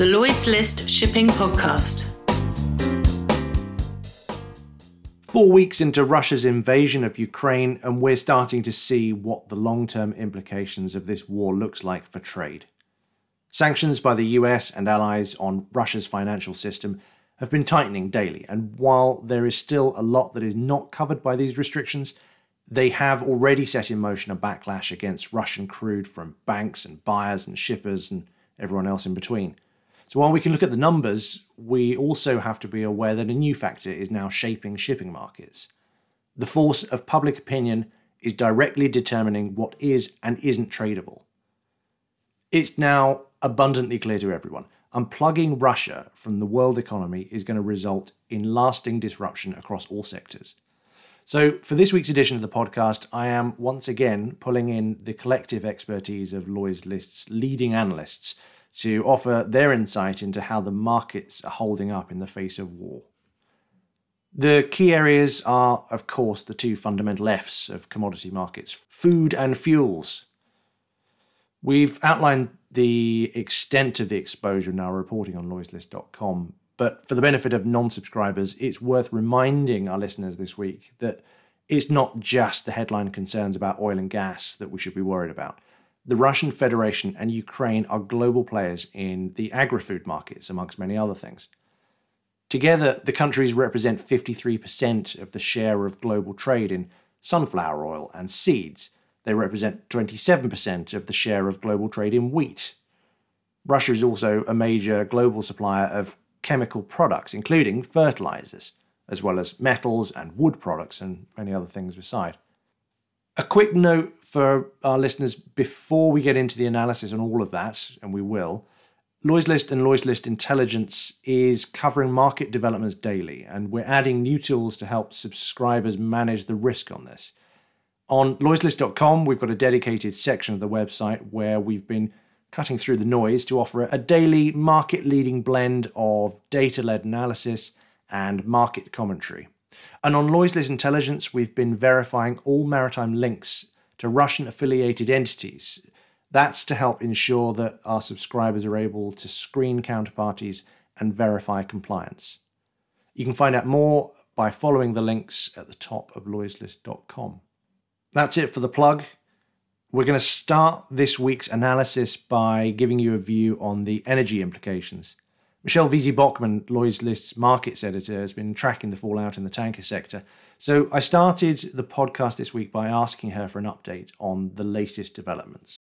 the Lloyd's List Shipping Podcast. Four weeks into Russia's invasion of Ukraine, and we're starting to see what the long term implications of this war looks like for trade. Sanctions by the US and allies on Russia's financial system have been tightening daily, and while there is still a lot that is not covered by these restrictions, they have already set in motion a backlash against Russian crude from banks and buyers and shippers and everyone else in between. So while we can look at the numbers, we also have to be aware that a new factor is now shaping shipping markets. The force of public opinion is directly determining what is and isn't tradable. It's now abundantly clear to everyone unplugging Russia from the world economy is going to result in lasting disruption across all sectors. So, for this week's edition of the podcast, I am once again pulling in the collective expertise of Lloyd's List's leading analysts to offer their insight into how the markets are holding up in the face of war. The key areas are, of course, the two fundamental F's of commodity markets food and fuels. We've outlined the extent of the exposure in our reporting on lloydslist.com, but for the benefit of non subscribers, it's worth reminding our listeners this week that it's not just the headline concerns about oil and gas that we should be worried about the Russian Federation and Ukraine are global players in the agri food markets, amongst many other things. Together, the countries represent 53% of the share of global trade in sunflower oil and seeds. They represent 27% of the share of global trade in wheat. Russia is also a major global supplier of chemical products, including fertilizers, as well as metals and wood products and many other things beside. A quick note for our listeners before we get into the analysis on all of that, and we will. Lloyd's List and Lloyd's List Intelligence is covering market developments daily, and we're adding new tools to help subscribers manage the risk on this. On lloydslist.com, we've got a dedicated section of the website where we've been cutting through the noise to offer a daily market leading blend of data led analysis and market commentary. And on List Intelligence, we've been verifying all maritime links to Russian affiliated entities. That's to help ensure that our subscribers are able to screen counterparties and verify compliance. You can find out more by following the links at the top of lloydslist.com. That's it for the plug. We're going to start this week's analysis by giving you a view on the energy implications. Michelle Wiese Bockmann, Lloyd's List's markets editor, has been tracking the fallout in the tanker sector. So I started the podcast this week by asking her for an update on the latest developments.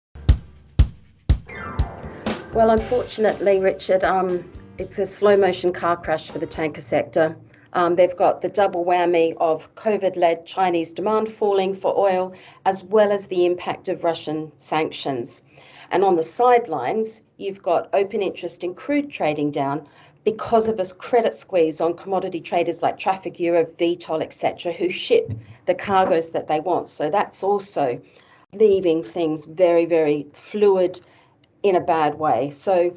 Well, unfortunately, Richard, um, it's a slow motion car crash for the tanker sector. Um, they've got the double whammy of COVID led Chinese demand falling for oil, as well as the impact of Russian sanctions. And on the sidelines, you've got open interest in crude trading down because of a credit squeeze on commodity traders like Trafigura, Vitol, etc., who ship the cargoes that they want. So that's also leaving things very, very fluid in a bad way. So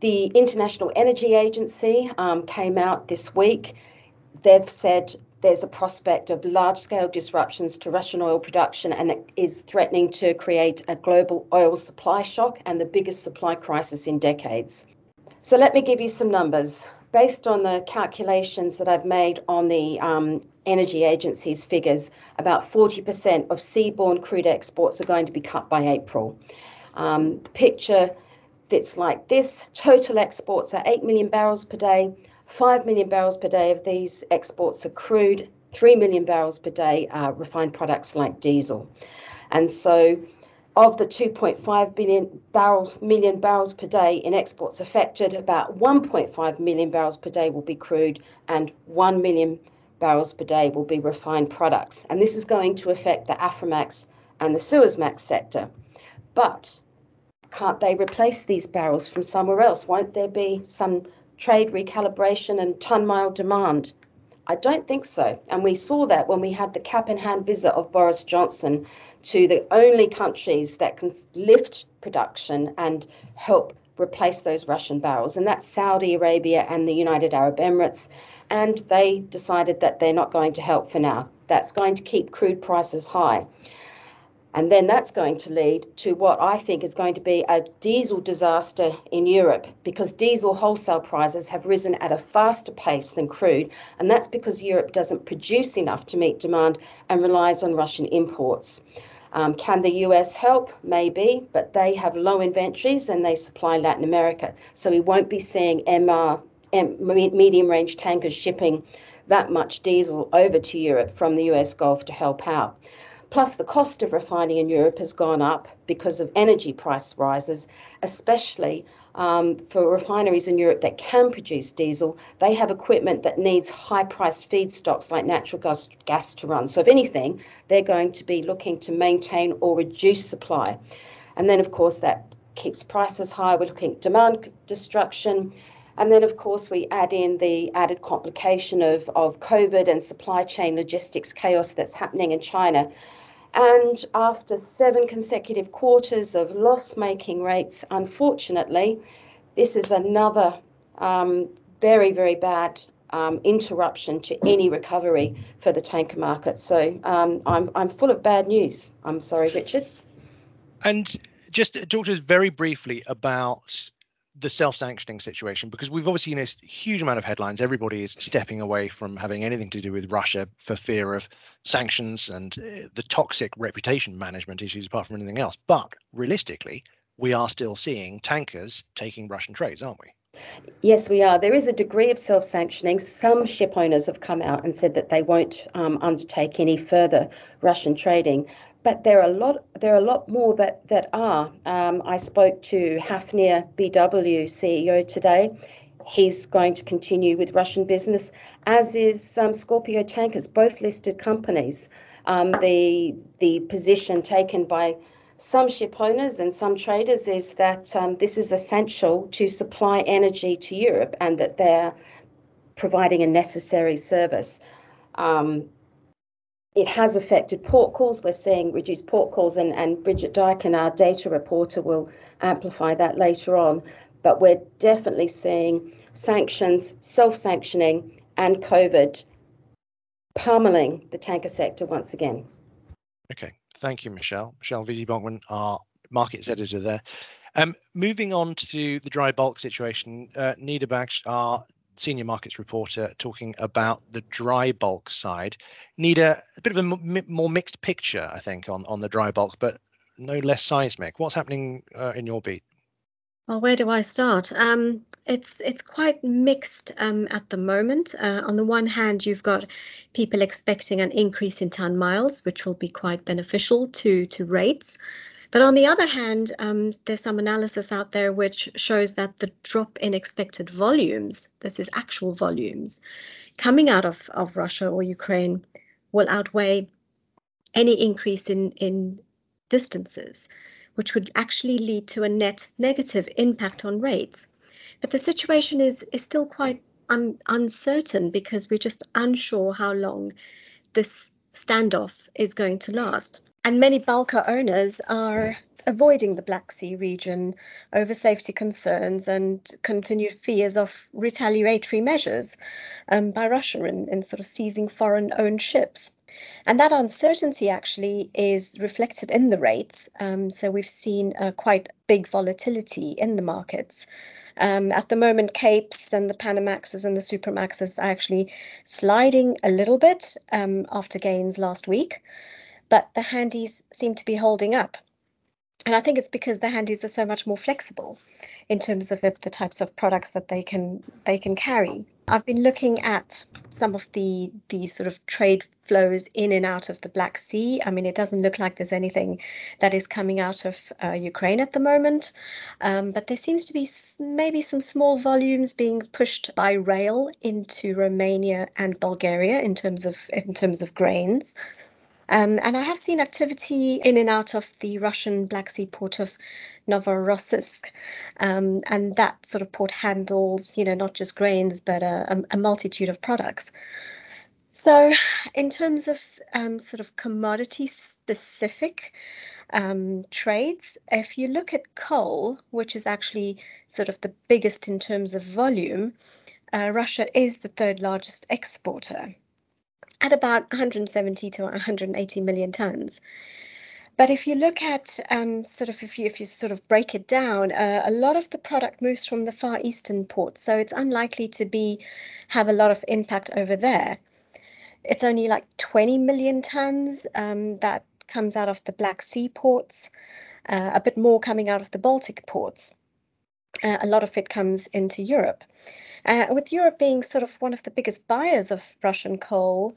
the International Energy Agency um, came out this week. They've said there's a prospect of large scale disruptions to Russian oil production and it is threatening to create a global oil supply shock and the biggest supply crisis in decades. So, let me give you some numbers. Based on the calculations that I've made on the um, Energy Agency's figures, about 40% of seaborne crude exports are going to be cut by April. Um, the picture fits like this total exports are 8 million barrels per day 5 million barrels per day of these exports are crude, 3 million barrels per day are refined products like diesel. And so, of the 2.5 billion barrels, million barrels per day in exports affected, about 1.5 million barrels per day will be crude and 1 million barrels per day will be refined products. And this is going to affect the Aframax and the Suezmax sector. But can't they replace these barrels from somewhere else? Won't there be some trade recalibration and ton mile demand? I don't think so. And we saw that when we had the cap in hand visit of Boris Johnson to the only countries that can lift production and help replace those Russian barrels, and that's Saudi Arabia and the United Arab Emirates. And they decided that they're not going to help for now. That's going to keep crude prices high. And then that's going to lead to what I think is going to be a diesel disaster in Europe because diesel wholesale prices have risen at a faster pace than crude. And that's because Europe doesn't produce enough to meet demand and relies on Russian imports. Um, can the US help? Maybe, but they have low inventories and they supply Latin America. So we won't be seeing MR, medium range tankers shipping that much diesel over to Europe from the US Gulf to help out. Plus, the cost of refining in Europe has gone up because of energy price rises, especially um, for refineries in Europe that can produce diesel. They have equipment that needs high priced feedstocks like natural gas, gas to run. So, if anything, they're going to be looking to maintain or reduce supply. And then, of course, that keeps prices high. We're looking at demand destruction. And then, of course, we add in the added complication of, of COVID and supply chain logistics chaos that's happening in China. And after seven consecutive quarters of loss making rates, unfortunately, this is another um, very, very bad um, interruption to any recovery for the tanker market. So um, I'm, I'm full of bad news. I'm sorry, Richard. And just talk to us very briefly about the self-sanctioning situation because we've obviously seen a huge amount of headlines. Everybody is stepping away from having anything to do with russia for fear of sanctions and uh, the toxic reputation management issues apart from anything else. But realistically we are still seeing tankers taking russian trades aren't we Yes, we are. There is a degree of self sanctioning. Some ship owners have come out and said that they won't um, undertake any further Russian trading but there are a lot there are a lot more that that are. Um, I spoke to Hafnia BW CEO today. He's going to continue with Russian business, as is um, Scorpio Tankers, both listed companies. Um, the the position taken by some ship owners and some traders is that um, this is essential to supply energy to Europe and that they're providing a necessary service. Um, it has affected port calls. We're seeing reduced port calls, and, and Bridget Diakun, our data reporter, will amplify that later on. But we're definitely seeing sanctions, self sanctioning, and COVID pummeling the tanker sector once again. Okay, thank you, Michelle. Michelle Wiese Bockmann, our markets editor there. Um, moving on to the dry bulk situation, uh, Nida Bakhsh, our senior markets reporter talking about the dry bulk side. Nida, a bit of a m- more mixed picture, I think, on, on the dry bulk, but no less seismic. What's happening uh, in your beat? Well, where do I start? Um, it's it's quite mixed um, at the moment. Uh, on the one hand, you've got people expecting an increase in ton miles, which will be quite beneficial to to rates. But on the other hand, um, there's some analysis out there which shows that the drop in expected volumes, this is actual volumes, coming out of, of Russia or Ukraine will outweigh any increase in, in distances, which would actually lead to a net negative impact on rates. But the situation is, is still quite un, uncertain because we're just unsure how long this standoff is going to last. And many bulker owners are avoiding the Black Sea region over safety concerns and continued fears of retaliatory measures um, by Russia in, in sort of seizing foreign owned ships. And that uncertainty actually is reflected in the rates. Um, so we've seen quite big volatility in the markets. Um, at the moment, Capes and the Panamaxes and the Supramaxes are actually sliding a little bit um, after gains last week but the handies seem to be holding up. And I think it's because the handies are so much more flexible in terms of the, the types of products that they can they can carry. I've been looking at some of the the sort of trade flows in and out of the Black Sea. I mean, it doesn't look like there's anything that is coming out of uh, Ukraine at the moment, um, but there seems to be maybe some small volumes being pushed by rail into Romania and Bulgaria in terms of in terms of grains. Um, and I have seen activity in and out of the Russian Black Sea port of Novorossiysk. Um, and that sort of port handles, you know, not just grains, but a, a multitude of products. So, in terms of um, sort of commodity specific um, trades, if you look at coal, which is actually sort of the biggest in terms of volume, uh, Russia is the third largest exporter at about 170 to 180 million tons. But if you look at um, sort of if you if you sort of break it down, uh, a lot of the product moves from the far eastern ports, so it's unlikely to be have a lot of impact over there. It's only like 20 million tons um, that comes out of the Black Sea ports, uh, a bit more coming out of the Baltic ports. Uh, a lot of it comes into Europe. Uh, with Europe being sort of one of the biggest buyers of Russian coal,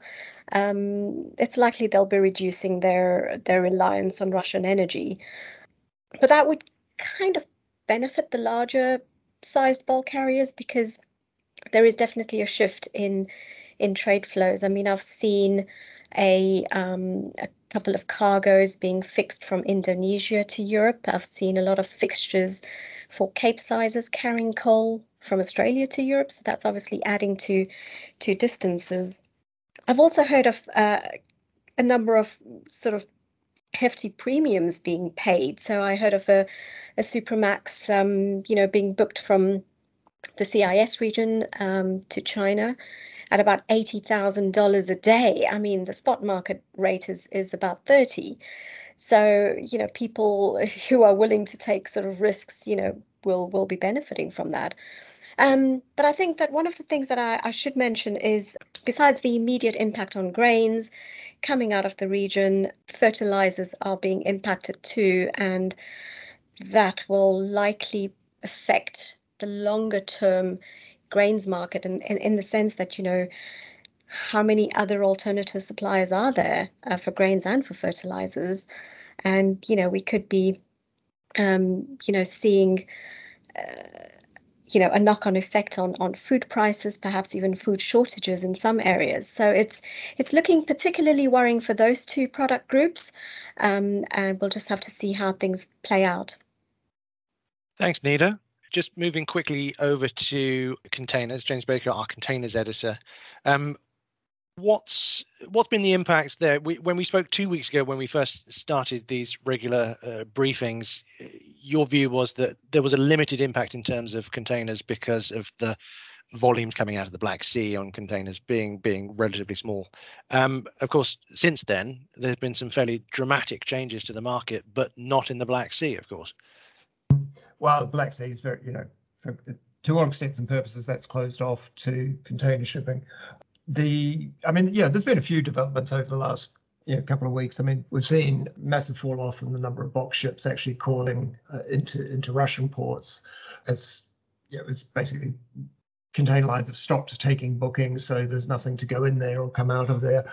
um, it's likely they'll be reducing their their reliance on Russian energy. But that would kind of benefit the larger sized bulk carriers because there is definitely a shift in in trade flows. I mean, I've seen a, um, a couple of cargoes being fixed from Indonesia to Europe. I've seen a lot of fixtures for Capesizes carrying coal from Australia to Europe. So that's obviously adding to to distances. I've also heard of uh, a number of sort of hefty premiums being paid. So I heard of a, a Supramax, um, you know, being booked from the CIS region um, to China at about $80,000 a day. I mean, the spot market rate is, is about 30. So, you know, people who are willing to take sort of risks, you know, will will be benefiting from that. Um, but I think that one of the things that I, I, should mention is besides the immediate impact on grains coming out of the region, fertilizers are being impacted too, and that will likely affect the longer term grains market and in, in the sense that you know how many other alternative suppliers are there uh, for grains and for fertilizers? And you know we could be um, you know seeing uh, you know a knock-on effect on on food prices perhaps even food shortages in some areas so it's it's looking particularly worrying for those two product groups um, and we'll just have to see how things play out thanks nida just moving quickly over to containers, James Baker, our containers editor. Um, what's what's been the impact there? We, when we spoke two weeks ago, when we first started these regular uh, briefings, your view was that there was a limited impact in terms of containers because of the volumes coming out of the Black Sea on containers being being relatively small. Um, of course, since then there's been some fairly dramatic changes to the market, but not in the Black Sea, of course. Well, the Black Sea is very, you know, for, to all extents and purposes, that's closed off to container shipping. The, I mean, yeah, there's been a few developments over the last you know, couple of weeks. I mean, we've seen massive fall off in the number of box ships actually calling uh, into into Russian ports, as you know, it's basically container lines have stopped taking bookings, so there's nothing to go in there or come out of there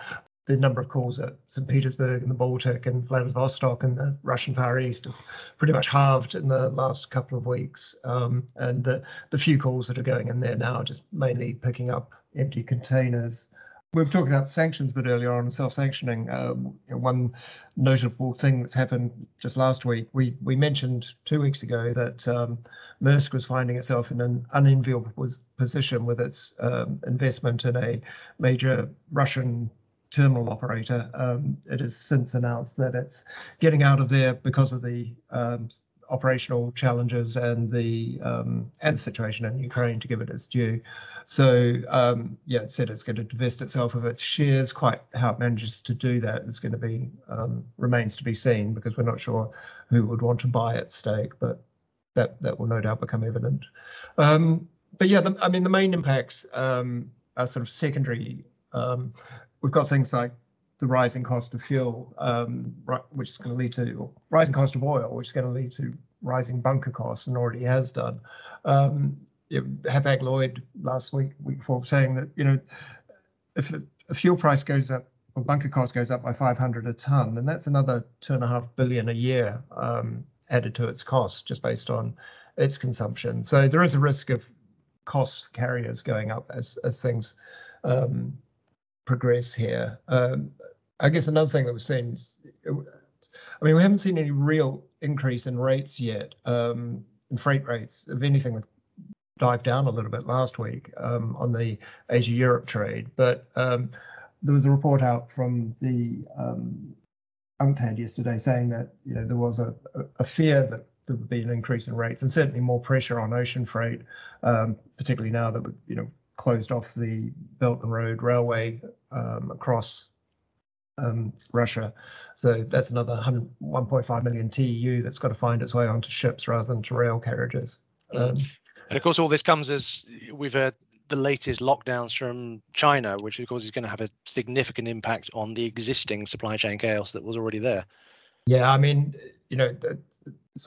the number of calls at St. Petersburg and the Baltic and Vladivostok and the Russian Far East have pretty much halved in the last couple of weeks. Um, and the, the few calls that are going in there now are just mainly picking up empty containers. We were talking about sanctions a bit earlier on, self-sanctioning. Um, one notable thing that's happened just last week, we we mentioned two weeks ago that um, Maersk was finding itself in an unenviable position with its um, investment in a major Russian terminal operator. Um, it has since announced that it's getting out of there because of the um, operational challenges and the um, and the situation in Ukraine, to give it its due. So um, yeah, it said it's going to divest itself of its shares. Quite how it manages to do that is going to be um, remains to be seen because we're not sure who would want to buy its stake, but that that will no doubt become evident. Um, but yeah, the, I mean the main impacts are sort of secondary um, we've got things like the rising cost of fuel, um, which is going to lead to rising cost of oil, which is going to lead to rising bunker costs, and already has done. Um, you know, Hapag Lloyd last week, week before, saying that you know if a, fuel price goes up or bunker cost goes up by 500 a ton, then that's another two and a half billion a year um, added to its cost just based on its consumption. So there is a risk of cost carriers going up as as things um, progress here. Um, I guess another thing that we've seen is, I mean, we haven't seen any real increase in rates yet, um, in freight rates. If anything, they've dived down a little bit last week um, on the Asia Europe trade. But um, there was a report out from the um, UNCTAD yesterday saying that you know there was a, a fear that there would be an increase in rates and certainly more pressure on ocean freight, um, particularly now that you know closed off the Belt and Road Railway um, across um, Russia. So that's another 1.5 million TEU that's got to find its way onto ships rather than to rail carriages. Mm. Um, and of course, all this comes as we've heard the latest lockdowns from China, which of course is going to have a significant impact on the existing supply chain chaos that was already there. Yeah, I mean, you know, I've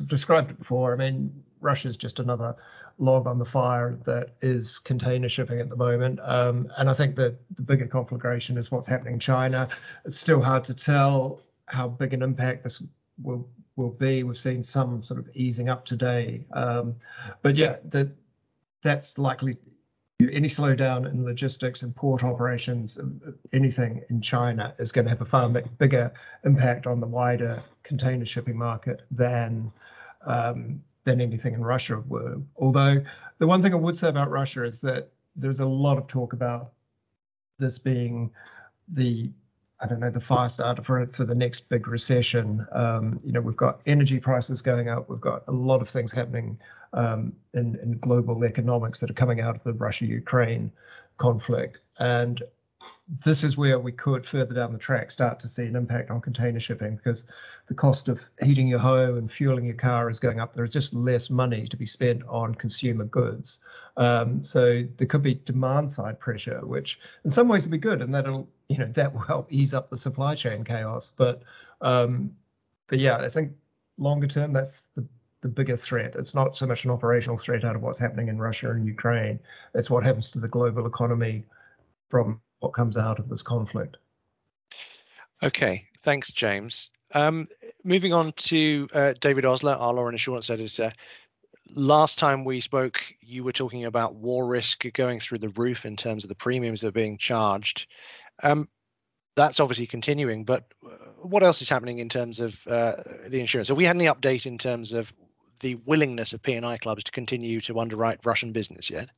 described it before. I mean, Russia's just another log on the fire that is container shipping at the moment. Um, and I think that the bigger conflagration is what's happening in China. It's still hard to tell how big an impact this will will be. We've seen some sort of easing up today, um, but yeah, that that's likely any slowdown in logistics and port operations, anything in China is going to have a far bigger impact on the wider container shipping market than um, than anything in Russia would. Although the one thing I would say about Russia is that there's a lot of talk about this being the I don't know the fire starter for for the next big recession. Um, you know, we've got energy prices going up. We've got a lot of things happening um, in, in global economics that are coming out of the Russia-Ukraine conflict, and this is where we could further down the track start to see an impact on container shipping because the cost of heating your home and fueling your car is going up. There's just less money to be spent on consumer goods. Um, so there could be demand side pressure, which in some ways would be good, and that'll you know that will help ease up the supply chain chaos. But um, but yeah, I think longer term that's the the biggest threat. It's not so much an operational threat out of what's happening in Russia and Ukraine. It's what happens to the global economy from what comes out of this conflict. Okay, thanks, James. Um, moving on to uh, David Osler, our law and assurance editor. Last time we spoke, you were talking about war risk going through the roof in terms of the premiums that are being charged. Um, that's obviously continuing, but uh, what else is happening in terms of uh, the insurance? Have we had any update in terms of the willingness of P&I clubs to continue to underwrite Russian business yet?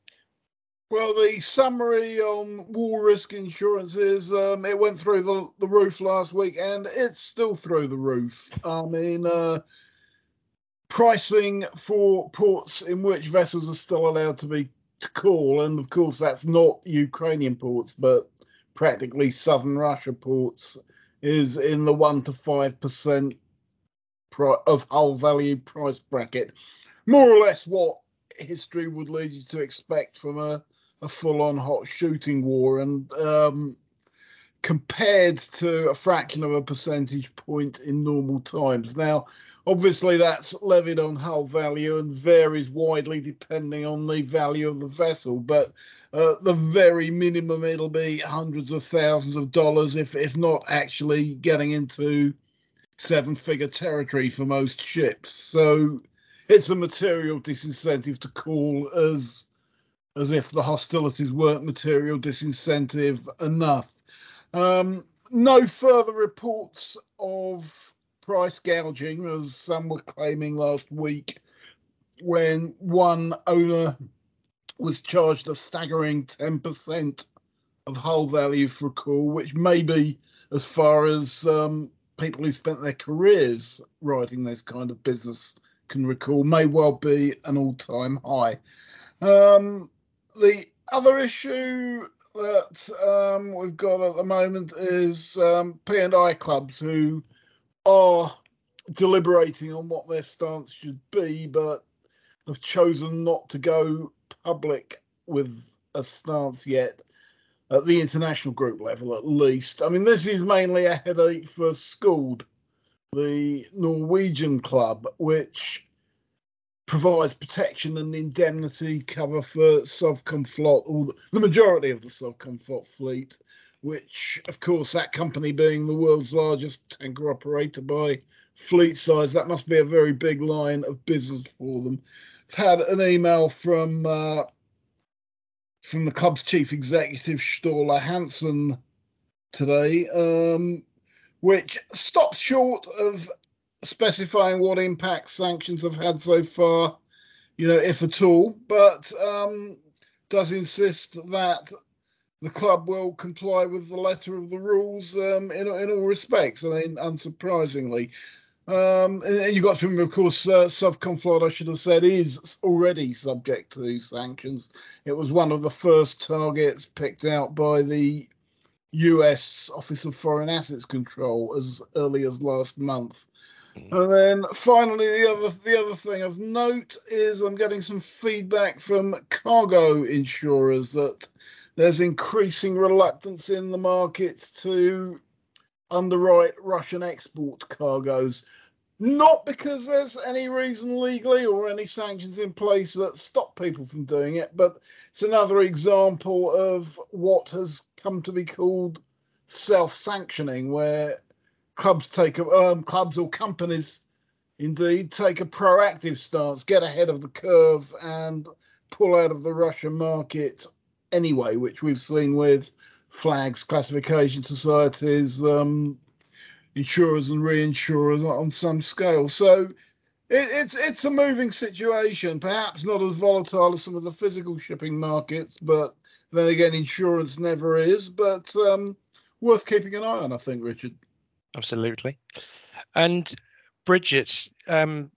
Well, the summary on war risk insurance is um, it went through the, the roof last week and it's still through the roof. I mean, uh, pricing for ports in which vessels are still allowed to be to call, and of course, that's not Ukrainian ports, but practically southern Russia ports, is in the 1% to 5% of hull value price bracket. More or less what history would lead you to expect from a a full-on hot shooting war, and um, compared to a fraction of a percentage point in normal times. Now, obviously, that's levied on hull value and varies widely depending on the value of the vessel, but uh, the very minimum it'll be hundreds of thousands of dollars, if if not actually getting into seven-figure territory for most ships. So. It's a material disincentive to call as as if the hostilities weren't material disincentive enough. Um, no further reports of price gouging, as some were claiming last week, when one owner was charged a staggering 10% of hull value for a call, which may be as far as um, people who spent their careers writing this kind of business can recall, may well be an all time high. Um, the other issue that um, we've got at the moment is um, P&I clubs who are deliberating on what their stance should be, but have chosen not to go public with a stance yet at the international group level, at least. I mean, this is mainly a headache for Skuld, the Norwegian club, which provides protection and indemnity cover for Sovcomflot, or the majority of the Sovcomflot fleet, which, of course, that company being the world's largest tanker operator by fleet size, that must be a very big line of business for them. I've had an email from uh, from the club's chief executive, Ståle Hansen, today, um, which stopped short of specifying what impact sanctions have had so far, you know, if at all, but um, does insist that the club will comply with the letter of the rules um, in, in all respects. I mean, unsurprisingly. Um, and you got to remember, of course, uh, Sovcomflot, I should have said, is already subject to these sanctions. It was one of the first targets picked out by the US Office of Foreign Assets Control as early as last month. And then finally, the other the other thing of note is I'm getting some feedback from cargo insurers that there's increasing reluctance in the market to underwrite Russian export cargoes. Not because there's any reason legally or any sanctions in place that stop people from doing it, but it's another example of what has come to be called self-sanctioning, where clubs take a, um, clubs or companies indeed take a proactive stance, get ahead of the curve, and pull out of the Russian market anyway, which we've seen with flags, classification societies, um, insurers and reinsurers on some scale. So it, it's it's a moving situation, perhaps not as volatile as some of the physical shipping markets, but then again, insurance never is. But um, worth keeping an eye on, I think, Richard. Absolutely. And Bridget, um,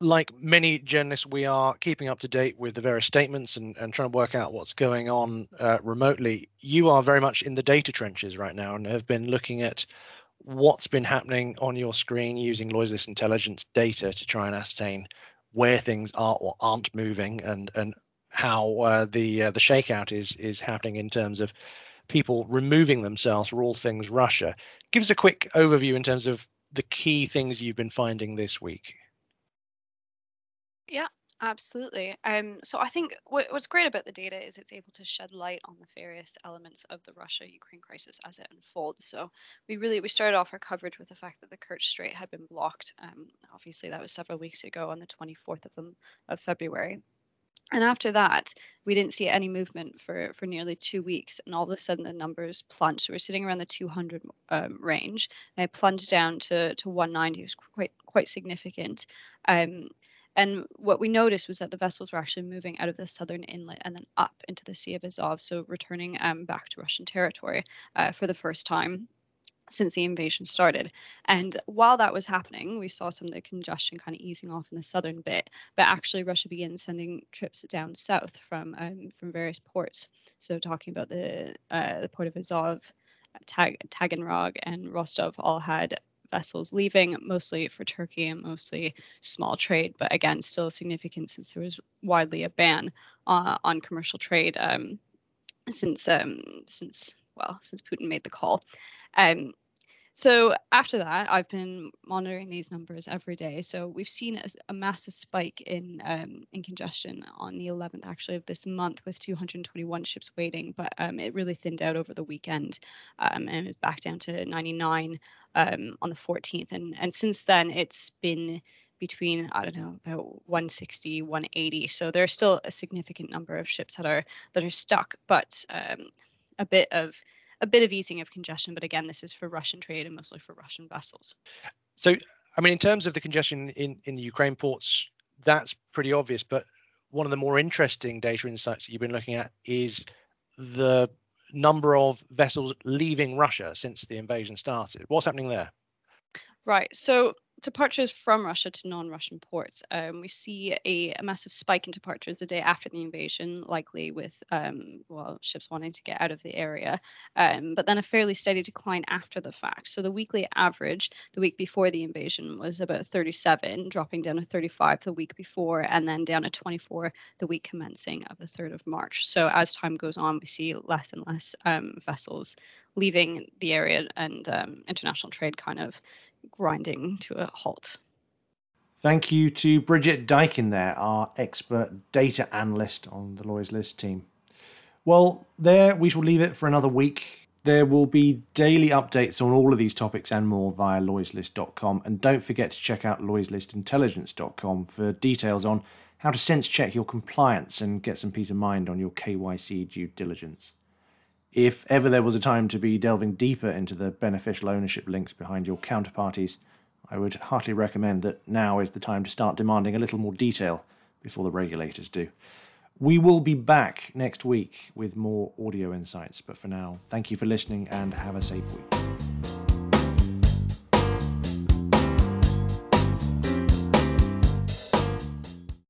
like many journalists, we are keeping up to date with the various statements and, and trying to work out what's going on uh, remotely. You are very much in the data trenches right now and have been looking at what's been happening on your screen using Lloyd's intelligence data to try and ascertain where things are or aren't moving and and how uh, the uh, the shakeout is is happening in terms of people removing themselves for all things Russia. Give us a quick overview in terms of the key things you've been finding this week. Yeah, absolutely. Um, so I think what, what's great about the data is it's able to shed light on the various elements of the Russia-Ukraine crisis as it unfolds. So we really we started off our coverage with the fact that the Kerch Strait had been blocked. Um, obviously, that was several weeks ago on the 24th of, of February. And after that, we didn't see any movement for, for nearly two weeks. And all of a sudden, the numbers plunged. So we're sitting around the 200 um, range. And it plunged down to, to 190. It was quite quite significant. Um, and what we noticed was that the vessels were actually moving out of the southern inlet and then up into the Sea of Azov, so returning um, back to Russian territory uh, for the first time since the invasion started. And while that was happening, we saw some of the congestion kind of easing off in the southern bit. But actually, Russia began sending trips down south from um, from various ports. So talking about the uh, the port of Azov, Tag- Taganrog, and Rostov all had vessels leaving, mostly for Turkey and mostly small trade, but again, still significant since there was widely a ban uh, on commercial trade um, since um, since well since Putin made the call. Um, so after that, I've been monitoring these numbers every day. So we've seen a, a massive spike in um, in congestion on the 11th, actually, of this month, with 221 ships waiting. But um, it really thinned out over the weekend, um, and it's back down to 99 um, on the 14th. And and since then, it's been between I don't know about 160, 180. So there's still a significant number of ships that are that are stuck, but um, a bit of a bit of easing of congestion, but again, this is for Russian trade and mostly for Russian vessels. So, I mean, in terms of the congestion in, in the Ukraine ports, that's pretty obvious. But one of the more interesting data insights that you've been looking at is the number of vessels leaving Russia since the invasion started. What's happening there? Right. So departures from Russia to non-Russian ports. Um, we see a, a, massive spike in departures the day after the invasion, likely with um, well ships wanting to get out of the area, um, but then a fairly steady decline after the fact. So the weekly average the week before the invasion was about 37, dropping down to 35 the week before, and then down to 24 the week commencing of the 3rd of March. So as time goes on, we see less and less um, vessels leaving the area and um, international trade kind of grinding to a halt. Thank you to Bridget Diakun there, our expert data analyst on the Lloyd's List team. Well, there we shall leave it for another week. There will be daily updates on all of these topics and more via lloydslist.com. And don't forget to check out lloydslistintelligence.com for details on how to sense check your compliance and get some peace of mind on your KYC due diligence. If ever there was a time to be delving deeper into the beneficial ownership links behind your counterparties, I would heartily recommend that now is the time to start demanding a little more detail before the regulators do. We will be back next week with more audio insights, but for now, thank you for listening and have a safe week.